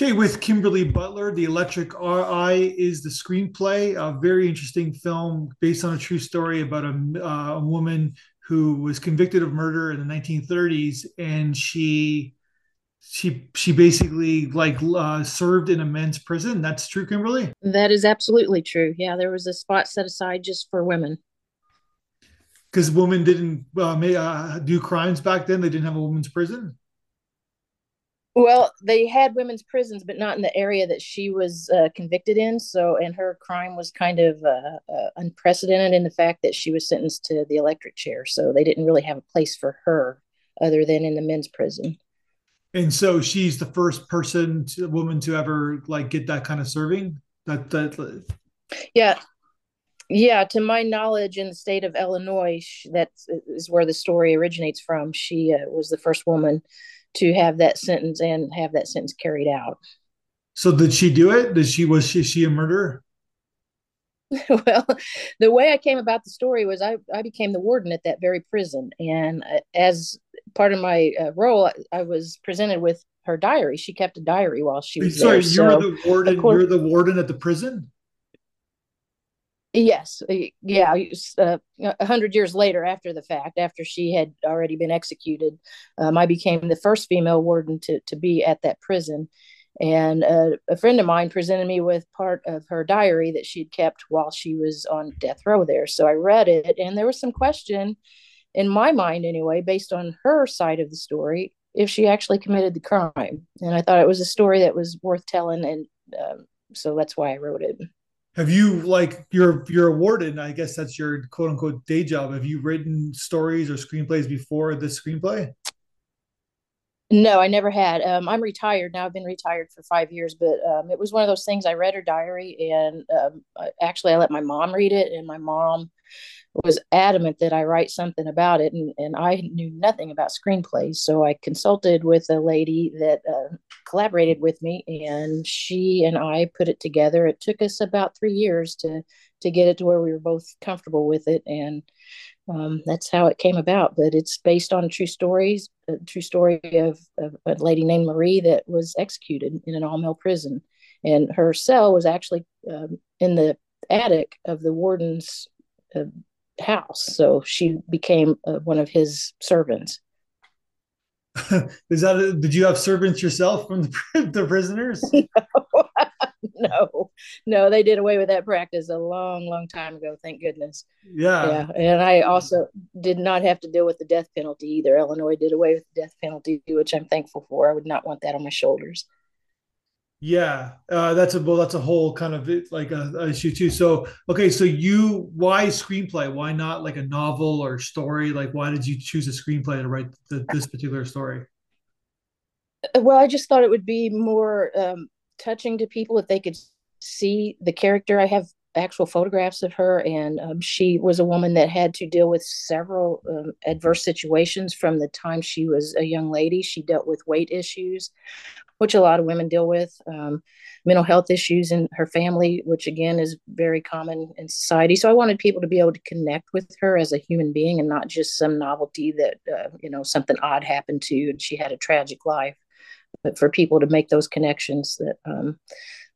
Okay, with Kimberly Butler, The Electric Eye is the screenplay. A very interesting film based on a true story about a, uh, a woman who was convicted of murder in the 1930s, and she she she basically like uh, served in a men's prison. That's true, Kimberly. That is absolutely true. Yeah, there was a spot set aside just for women because women didn't uh, may, uh, do crimes back then. They didn't have a women's prison. Well, they had women's prisons, but not in the area that she was uh, convicted in. So, and her crime was kind of uh, uh, unprecedented in the fact that she was sentenced to the electric chair. So, they didn't really have a place for her other than in the men's prison. And so, she's the first person, to, woman, to ever like get that kind of serving. That that. Yeah, yeah. To my knowledge, in the state of Illinois, that is where the story originates from. She uh, was the first woman to have that sentence and have that sentence carried out. So did she do it? Did she was she, she a murderer? well, the way I came about the story was I, I became the warden at that very prison. And uh, as part of my uh, role, I, was presented with her diary. She kept a diary while she was Sorry, there. you're so, the warden. Course, you're the warden at the prison. Yes, uh, yeah. Uh, a hundred years later, after the fact, after she had already been executed, um, I became the first female warden to to be at that prison. And uh, a friend of mine presented me with part of her diary that she'd kept while she was on death row there. So I read it, and there was some question in my mind, anyway, based on her side of the story, if she actually committed the crime. And I thought it was a story that was worth telling, and um, so that's why I wrote it have you like you're you're a warden i guess that's your quote unquote day job. Have you written stories or screenplays before this screenplay? No i never had. Um, i'm retired now. I've been retired for five years but um, it was one of those things. I read her diary and um, actually i let my mom read it and my mom was adamant that I write something about it, and, and I knew nothing about screenplays. So I consulted with a lady that uh, collaborated with me, and she and I put it together. It took us about three years to to get it to where we were both comfortable with it, and um, that's how it came about. But it's based on true stories, a true story of, of a lady named Marie that was executed in an all male prison, and her cell was actually um, in the attic of the warden's uh, house. So she became uh, one of his servants. Is that a, did you have servants yourself from the, the prisoners? No. no, no, they did away with that practice a long, long time ago. Thank goodness. Yeah, yeah, and I also did not have to deal with the death penalty either. Illinois did away with the death penalty, which I'm thankful for. I would not want that on my shoulders. Yeah, uh, that's a well, that's a whole kind of like a, a, issue too. So okay, so you why screenplay? Why not like a novel or story? Like why did you choose a screenplay to write the, this particular story? Uh, well, I just thought it would be more um, touching to people if they could see the character. I have actual photographs of her, and um, she was a woman that had to deal with several um, adverse situations from the time she was a young lady. She dealt with weight issues, which a lot of women deal with, um, mental health issues in her family, which again is very common in society. So I wanted people to be able to connect with her as a human being and not just some novelty that, uh, you know, something odd happened to and she had a tragic life. But for people to make those connections that um,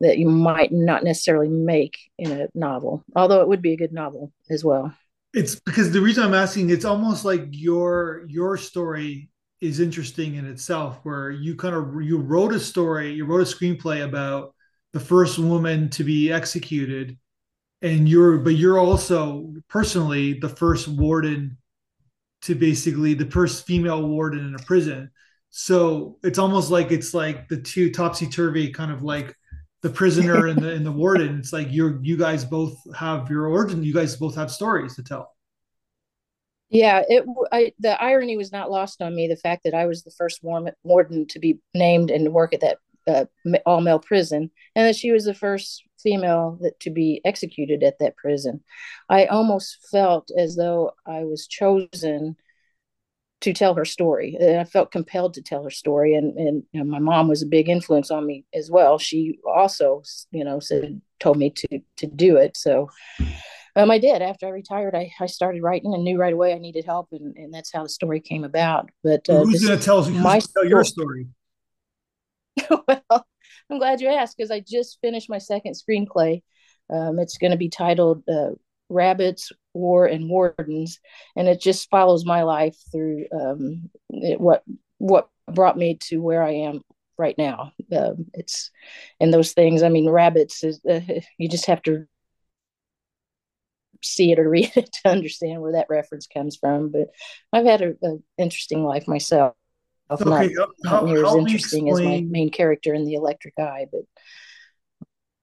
that you might not necessarily make in a novel, although it would be a good novel as well. It's because the reason I'm asking, it's almost like your your story is interesting in itself where you kind of you wrote a story you wrote a screenplay about the first woman to be executed and you're but you're also personally the first warden to basically the first female warden in a prison. So it's almost like it's like the two topsy-turvy kind of like the prisoner and the and the warden. It's like you're you guys both have your origin you guys both have stories to tell yeah, it. I, the irony was not lost on me. The fact that I was the first warden to be named and work at that uh, all male prison, and that she was the first female that to be executed at that prison. I almost felt as though I was chosen to tell her story. And I felt compelled to tell her story, and and you know, my mom was a big influence on me as well. She also, you know, said told me to to do it. So um, I did. After I retired, I, I started writing and knew right away I needed help, and, and that's how the story came about. But uh, who's going to tell, my tell your story? well, I'm glad you asked because I just finished my second screenplay. Um, it's going to be titled uh, Rabbits, War, and Wardens, and it just follows my life through um, it, what what brought me to where I am right now. Um, it's and those things. I mean, rabbits is uh, you just have to see it or read it to understand where that reference comes from. But I've had an interesting life myself. Okay, uh, not, not near as interesting as my main character in the Electric Eye, but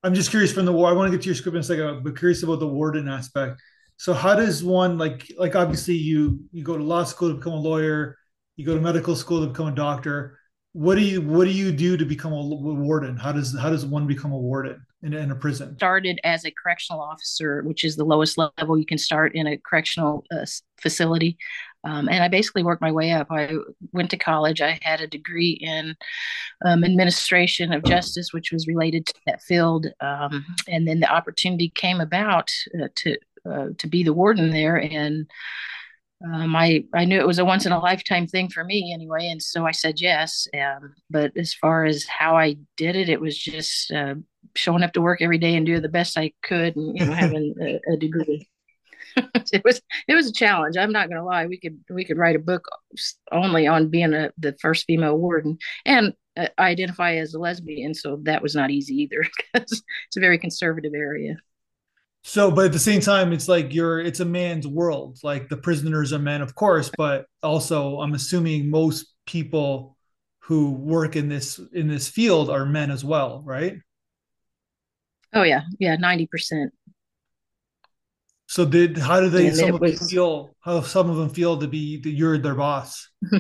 I'm just curious from the war. I want to get to your script in a second, but curious about the warden aspect. So how does one like like obviously you you go to law school to become a lawyer, you go to medical school to become a doctor. What do you what do you do to become a warden? How does how does one become a warden in, in a prison? Started as a correctional officer, which is the lowest level you can start in a correctional uh, facility. Um, and I basically worked my way up. I went to college. I had a degree in um, administration of justice, which was related to that field. Um, and then the opportunity came about uh, to uh, to be the warden there, and um, I I knew it was a once in a lifetime thing for me anyway, and so I said yes. Um, but as far as how I did it, it was just uh, showing up to work every day and doing the best I could, and you know having a, a degree. it was it was a challenge. I'm not going to lie. We could we could write a book only on being a, the first female warden, and uh, I identify as a lesbian, so that was not easy either because it's a very conservative area. So, but at the same time, it's like you're it's a man's world. Like the prisoners are men, of course, but also I'm assuming most people who work in this in this field are men as well, right? Oh yeah, yeah, ninety percent. So did how do they and some of was, them feel how some of them feel to be that you're their boss?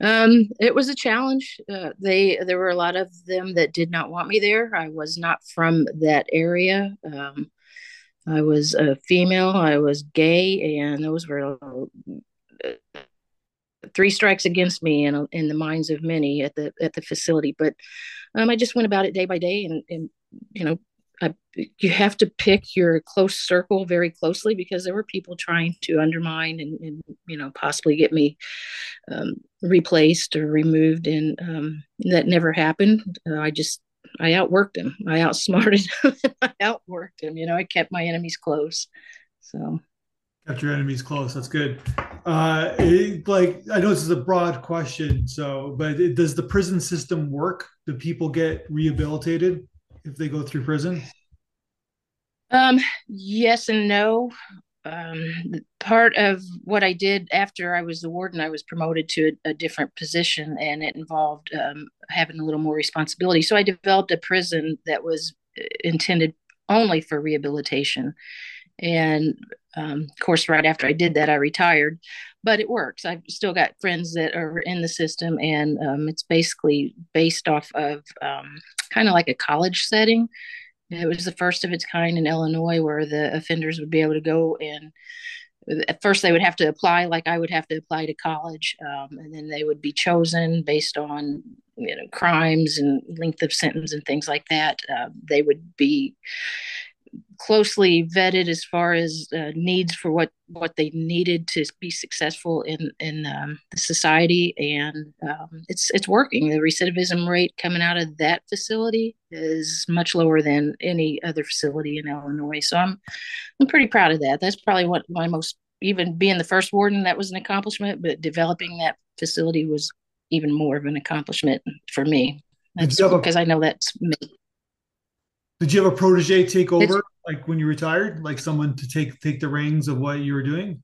um, it was a challenge. Uh, they there were a lot of them that did not want me there. I was not from that area. Um, I was a female. I was gay, and those were uh, three strikes against me in in the minds of many at the at the facility. But um, I just went about it day by day, and and you know I, you have to pick your close circle very closely because there were people trying to undermine and, and you know possibly get me um, replaced or removed and um, that never happened. Uh, i just i outworked them, i outsmarted him i outworked them. you know i kept my enemies close. So. Kept your enemies close. That's good. Uh it, like i know this is a broad question so but it, does the prison system work? Do people get rehabilitated if they go through prison? Um, yes and no. Um, part of what I did after I was the warden, I was promoted to a, a different position, and it involved um, having a little more responsibility. So I developed a prison that was uh, intended only for rehabilitation. And um, of course, right after I did that, I retired. But it works. I've still got friends that are in the system, and um, it's basically based off of um, kind of like a college setting. It was the first of its kind in Illinois where the offenders would be able to go and at first they would have to apply like I would have to apply to college, um, and then they would be chosen based on you know crimes and length of sentence and things like that. Uh, they would be closely vetted as far as uh, needs for what what they needed to be successful in in um, the society, and um, it's it's working. The recidivism rate coming out of that facility is much lower than any other facility in Illinois. So I'm I'm pretty proud of that. That's probably what my most even being the first warden that was an accomplishment, but developing that facility was even more of an accomplishment for me. That's because I know that's me. Did you have a protege take over, it's, like when you retired, like someone to take take the reins of what you were doing?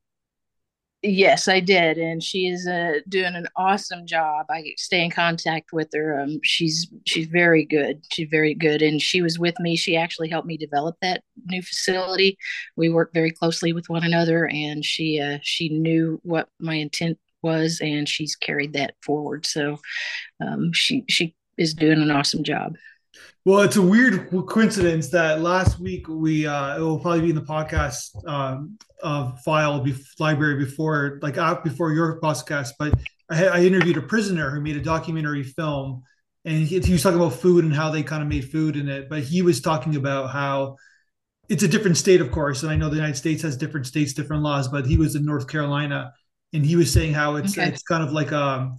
Yes, I did, and she is uh, doing an awesome job. I stay in contact with her. Um, she's she's very good. She's very good, and she was with me. She actually helped me develop that new facility. We work very closely with one another, and she uh, she knew what my intent was, and she's carried that forward. So um, she she is doing an awesome job. Well, it's a weird coincidence that last week we uh, it will probably be in the podcast um, uh, file be- library before like out before your podcast, but I, I, interviewed a prisoner who made a documentary film, and he, he was talking about food and how they kind of made food in it. But he was talking about how it's a different state, of course, and I know the United States has different states, different laws. But he was in North Carolina, and he was saying how it's okay. it's kind of like a um,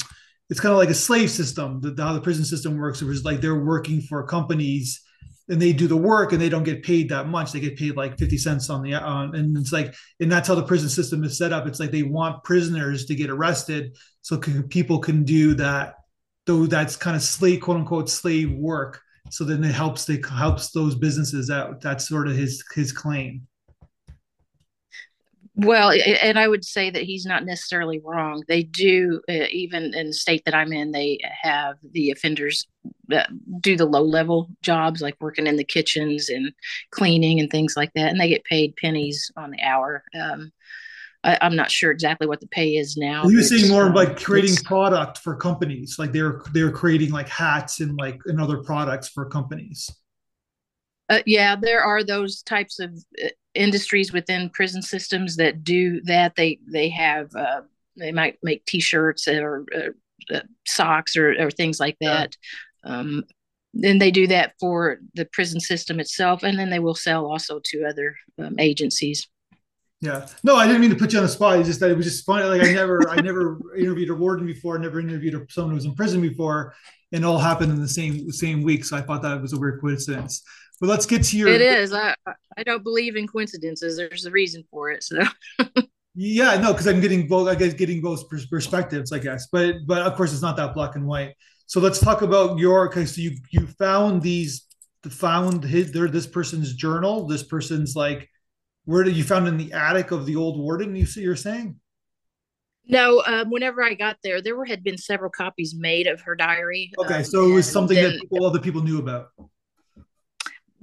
it's kind of like a slave system. The, how the prison system works, it was like they're working for companies and they do the work and they don't get paid that much. They get paid like 50 cents on the, on, and it's like, and that's how the prison system is set up. It's like they want prisoners to get arrested so can, people can do that, though that's kind of slave, quote unquote, slave work. So then it helps, they helps those businesses out. That's sort of his, his claim. Well, and I would say that he's not necessarily wrong. They do, uh, even in the state that I'm in, they have the offenders do the low level jobs like working in the kitchens and cleaning and things like that, and they get paid pennies on the hour. Um, I, am not sure exactly what the pay is now. You were saying more um, like creating product for companies, like they're they're creating like hats and like and other products for companies. Uh, yeah, there are those types of uh, industries within prison systems that do that. They they have uh, they might make T-shirts or uh, uh, socks or, or things like that. Yeah. Um, then they do that for the prison system itself, and then they will sell also to other um, agencies. Yeah. No, I didn't mean to put you on the spot. It's just that it was just funny. Like I never, I never interviewed a warden before. I Never interviewed someone who was in prison before, and all happened in the same same week. So I thought that was a weird coincidence. But let's get to your. It is. I I don't believe in coincidences. There's a reason for it. So. yeah, no, because I'm getting both. I guess getting both perspectives, I guess. But but of course, it's not that black and white. So let's talk about your. Okay, so you you found these found his there this person's journal. This person's like, where did you found in the attic of the old warden? You see, you're saying. No, um, whenever I got there, there were, had been several copies made of her diary. Okay, um, so it was something then, that people, other people knew about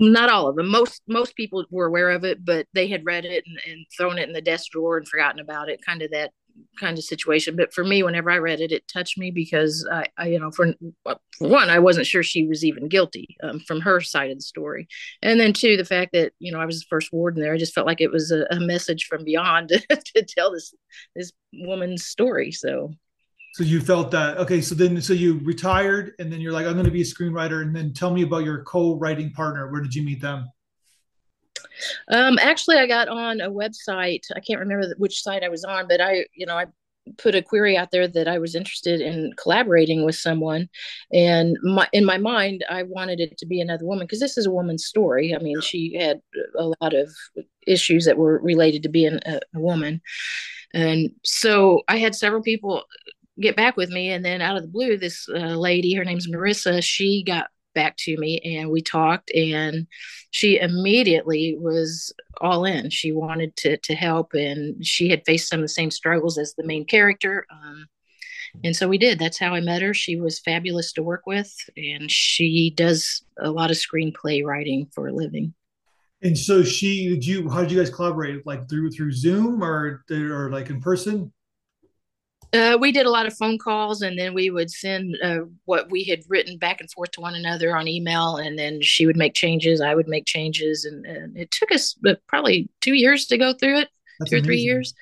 not all of them. Most most people were aware of it, but they had read it and, and thrown it in the desk drawer and forgotten about it. Kind of that kind of situation. But for me, whenever I read it, it touched me because I, I you know, for, for one, I wasn't sure she was even guilty um, from her side of the story, and then two, the fact that you know I was the first warden there, I just felt like it was a, a message from beyond to, to tell this this woman's story. So so you felt that okay. So then, so you retired, and then you're like, I'm going to be a screenwriter. And then tell me about your co-writing partner. Where did you meet them? Um, actually, I got on a website. I can't remember which site I was on, but I, you know, I put a query out there that I was interested in collaborating with someone, and my in my mind, I wanted it to be another woman because this is a woman's story. I mean, she had a lot of issues that were related to being a, a woman, and so I had several people get back with me. And then out of the blue, this uh, lady, her name's Marissa, she got back to me and we talked and she immediately was all in. She wanted to to help and she had faced some of the same struggles as the main character um, and so we did. That's how i met her. She was fabulous to work with and she does a lot of screenplay writing for a living. And so she did you how did you guys collaborate? Like through through zoom or or like in person uh, we did a lot of phone calls, and then we would send uh, what we had written back and forth to one another on email, and then she would make changes, I would make changes, and, and it took us uh, probably two years to go through it, That's two amazing. or three years.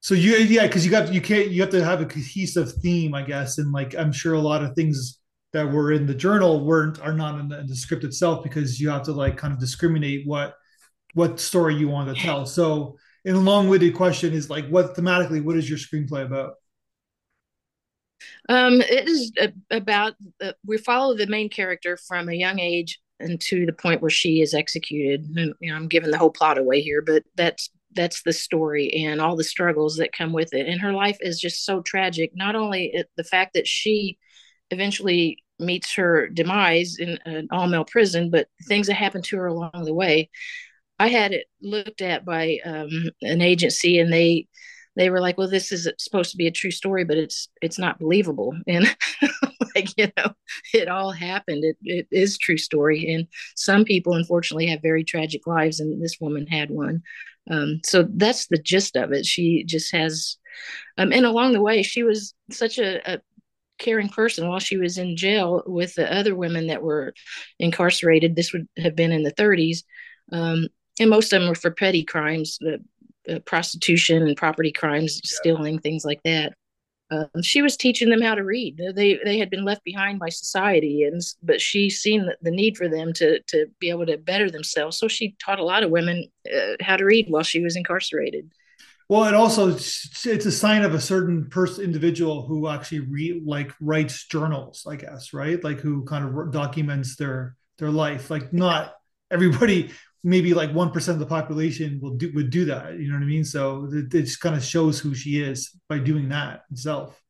So you, yeah, because you got you can't you have to have a cohesive theme, I guess, and like I'm sure a lot of things that were in the journal weren't are not in the, in the script itself because you have to like kind of discriminate what what story you want to tell. So in a long-winded question is like what thematically what is your screenplay about? Um it is about uh, we follow the main character from a young age and to the point where she is executed. And, you know i'm giving the whole plot away here but that's that's the story and all the struggles that come with it. And her life is just so tragic. Not only the fact that she eventually meets her demise in an all-male prison but things that happen to her along the way I had it looked at by um, an agency, and they they were like, "Well, this is supposed to be a true story, but it's it's not believable." And like you know, it all happened. It it is true story, and some people unfortunately have very tragic lives, and this woman had one. Um, so that's the gist of it. She just has, um, and along the way, she was such a, a caring person while she was in jail with the other women that were incarcerated. This would have been in the 30s. Um, and most of them were for petty crimes, uh, uh, prostitution and property crimes, yeah. stealing, things like that. Um, she was teaching them how to read. They they had been left behind by society, and but she seen the, the need for them to to be able to better themselves. So she taught a lot of women uh, how to read while she was incarcerated. Well, it also it's a sign of a certain person, individual who actually re, like writes journals, I guess, right? Like who kind of documents their their life. Like not everybody, maybe like one percent of the population will do would do that. You know what I mean? So it, it just kind of shows who she is by doing that itself.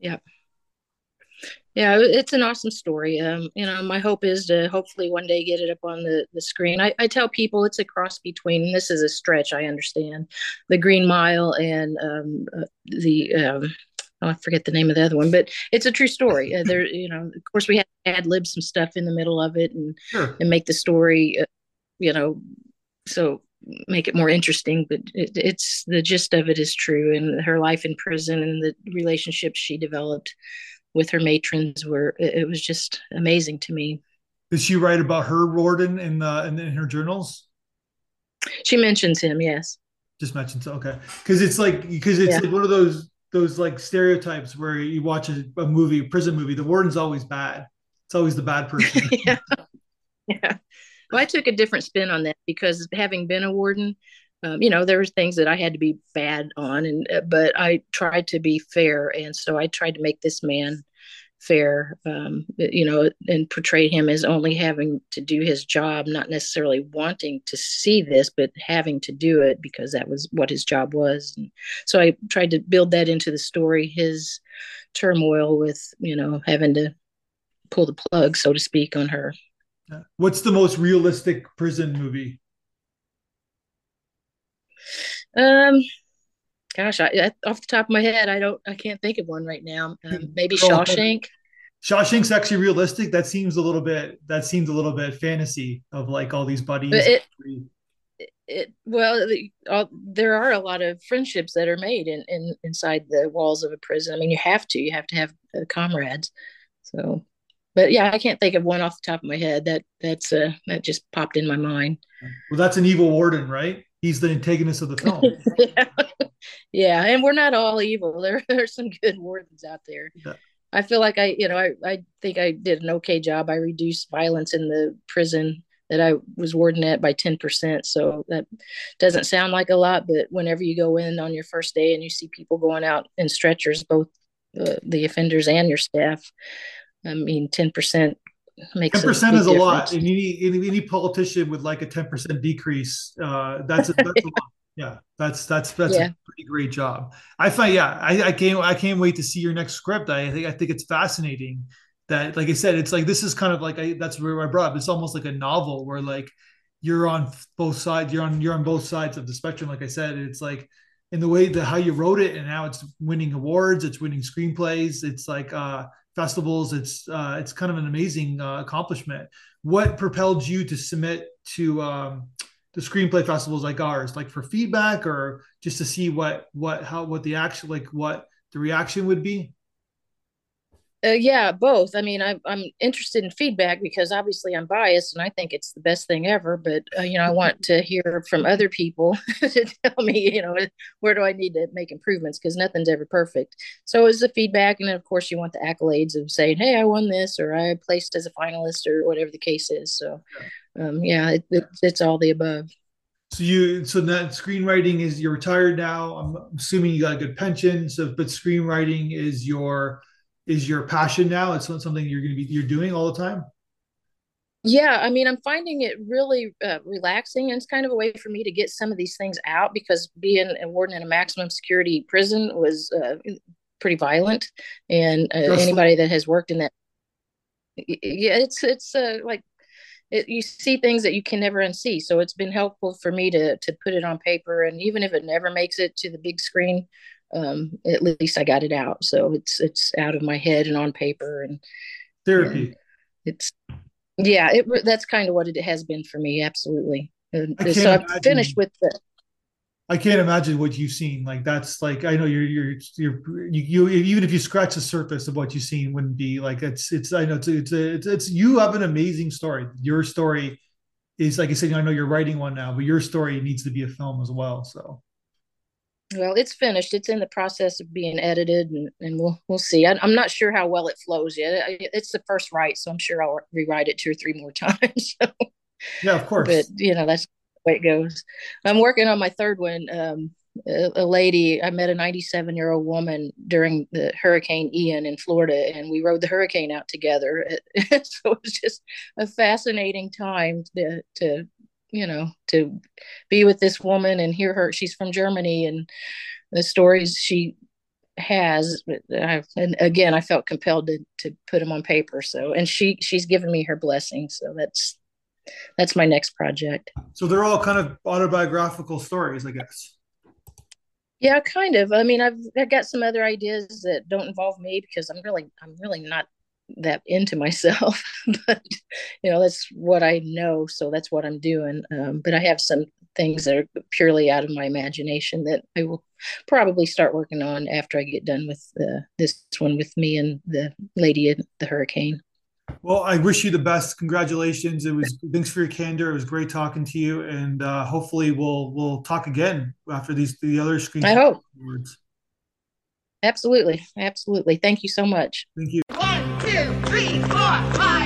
Yeah yeah it's an awesome story um, you know my hope is to hopefully one day get it up on the, the screen I, I tell people it's a cross between this is a stretch i understand the green mile and um, uh, the um, oh, i forget the name of the other one but it's a true story uh, there you know of course we had to add lib some stuff in the middle of it and sure. and make the story uh, you know so make it more interesting but it, it's the gist of it is true and her life in prison and the relationships she developed with her matrons were it was just amazing to me. Did she write about her warden in uh, in, in her journals? She mentions him, yes. Just mentions okay, because it's like because it's yeah. like one of those those like stereotypes where you watch a, a movie, a prison movie, the warden's always bad. It's always the bad person. yeah. yeah. Well, I took a different spin on that because having been a warden, um, you know there were things that i had to be bad on and uh, but i tried to be fair and so i tried to make this man fair um, you know and portrayed him as only having to do his job not necessarily wanting to see this but having to do it because that was what his job was. And so i tried to build that into the story his turmoil with you know having to pull the plug so to speak on her. What's the most realistic prison movie? Um, gosh, I, off the top of my head, I don't, I can't think of one right now. Um, maybe Shawshank. Shawshank's actually realistic. That seems a little bit. That seems a little bit fantasy of like all these buddies. It, it, well, all, there are a lot of friendships that are made in, in inside the walls of a prison. I mean, you have to. You have to have uh, comrades. So, but yeah, I can't think of one off the top of my head. That that's uh, that just popped in my mind. Well, that's an evil warden, right? He's the antagonist of the film. yeah. yeah. and we're not all evil. There, are some good wardens out there. Yeah. I feel like I, you know, I, I think I did an okay job. I reduced violence in the prison that I was warden at by 10%. So that doesn't sound like a lot, but whenever you go in on your first day and you see people going out in stretchers, both uh, the offenders and your staff, I mean, 10% makes ten percent is a lot, and need any, any politician with like a ten percent decrease. Uh, that's a, that's a lot. Yeah, that's that's that's yeah. a pretty great job. I find yeah, I, I can't I can't wait to see your next script. I think I think it's fascinating that like I said, it's like this is kind of like I, that's where I brought up. It's almost like a novel where like you're on both sides. You're on you're on both sides of the spectrum. Like I said, it's like in the way that how you wrote it and how it's winning awards, it's winning screenplays. It's like uh festivals. It's uh, it's kind of an amazing uh, accomplishment. What propelled you to submit to um, the screenplay festivals like ours, like for feedback or just to see what what how what the action like what the reaction would be? Uh, yeah, both. I mean, I, I'm interested in feedback because obviously I'm biased and I think it's the best thing ever. But uh, you know, I want to hear from other people to tell me, you know, where do I need to make improvements because nothing's ever perfect. So it's the feedback, and then of course you want the accolades of saying, "Hey, I won this," or "I placed as a finalist," or whatever the case is. So, um, yeah, it, it, it's all the above. So you, so that screenwriting is you're retired now. I'm assuming you got a good pension. So, but screenwriting is your is your passion now? It's not something you're going to be you're doing all the time. Yeah, I mean, I'm finding it really uh, relaxing, and it's kind of a way for me to get some of these things out because being a warden in a maximum security prison was uh, pretty violent, and uh, anybody that has worked in that, yeah, it's it's uh, like it, you see things that you can never unsee. So it's been helpful for me to to put it on paper, and even if it never makes it to the big screen, um, at least I got it out. So it's it's out of my head and on paper and therapy. And it's yeah, it that's kind of what it has been for me. Absolutely. And so I've finished with the. I can't imagine what you've seen. Like that's like I know you're you're you're you, you even if you scratch the surface of what you've seen wouldn't be like it's it's I know it's it's it's, it's you have an amazing story. Your story is like I said. I know you're writing one now, but your story needs to be a film as well. So well, it's finished. It's in the process of being edited, and, and we'll we'll see. I, am not sure how well it flows yet. It's the first write, so I'm sure I'll rewrite it two or three more times. yeah, of course. But you know, that's the way it goes. I'm working on my third one. Um, a, a, lady, I met a 97 year old woman during the Hurricane Ian in Florida, and we rode the hurricane out together. so it was just a fascinating time to, to, you know, to be with this woman and hear her. She's from Germany, and the stories she has I, and again i felt compelled to to put them on paper so and she she's given me her blessing so that's that's my next project so they're all kind of autobiographical stories i guess yeah kind of i mean i've i've got some other ideas that don't involve me because i'm really i'm really not that into myself but you know that's what i know so that's what i'm doing um, but i have some things that are purely out of my imagination that i will probably start working on after i get done with uh, this one with me and the lady in the hurricane. Well i wish you the best. Congratulations. It was thanks for your candor. It was great talking to you and uh, hopefully we'll we'll talk again after these the other screen i hope. absolutely. Absolutely. Thank you so much. Thank you three, four, five,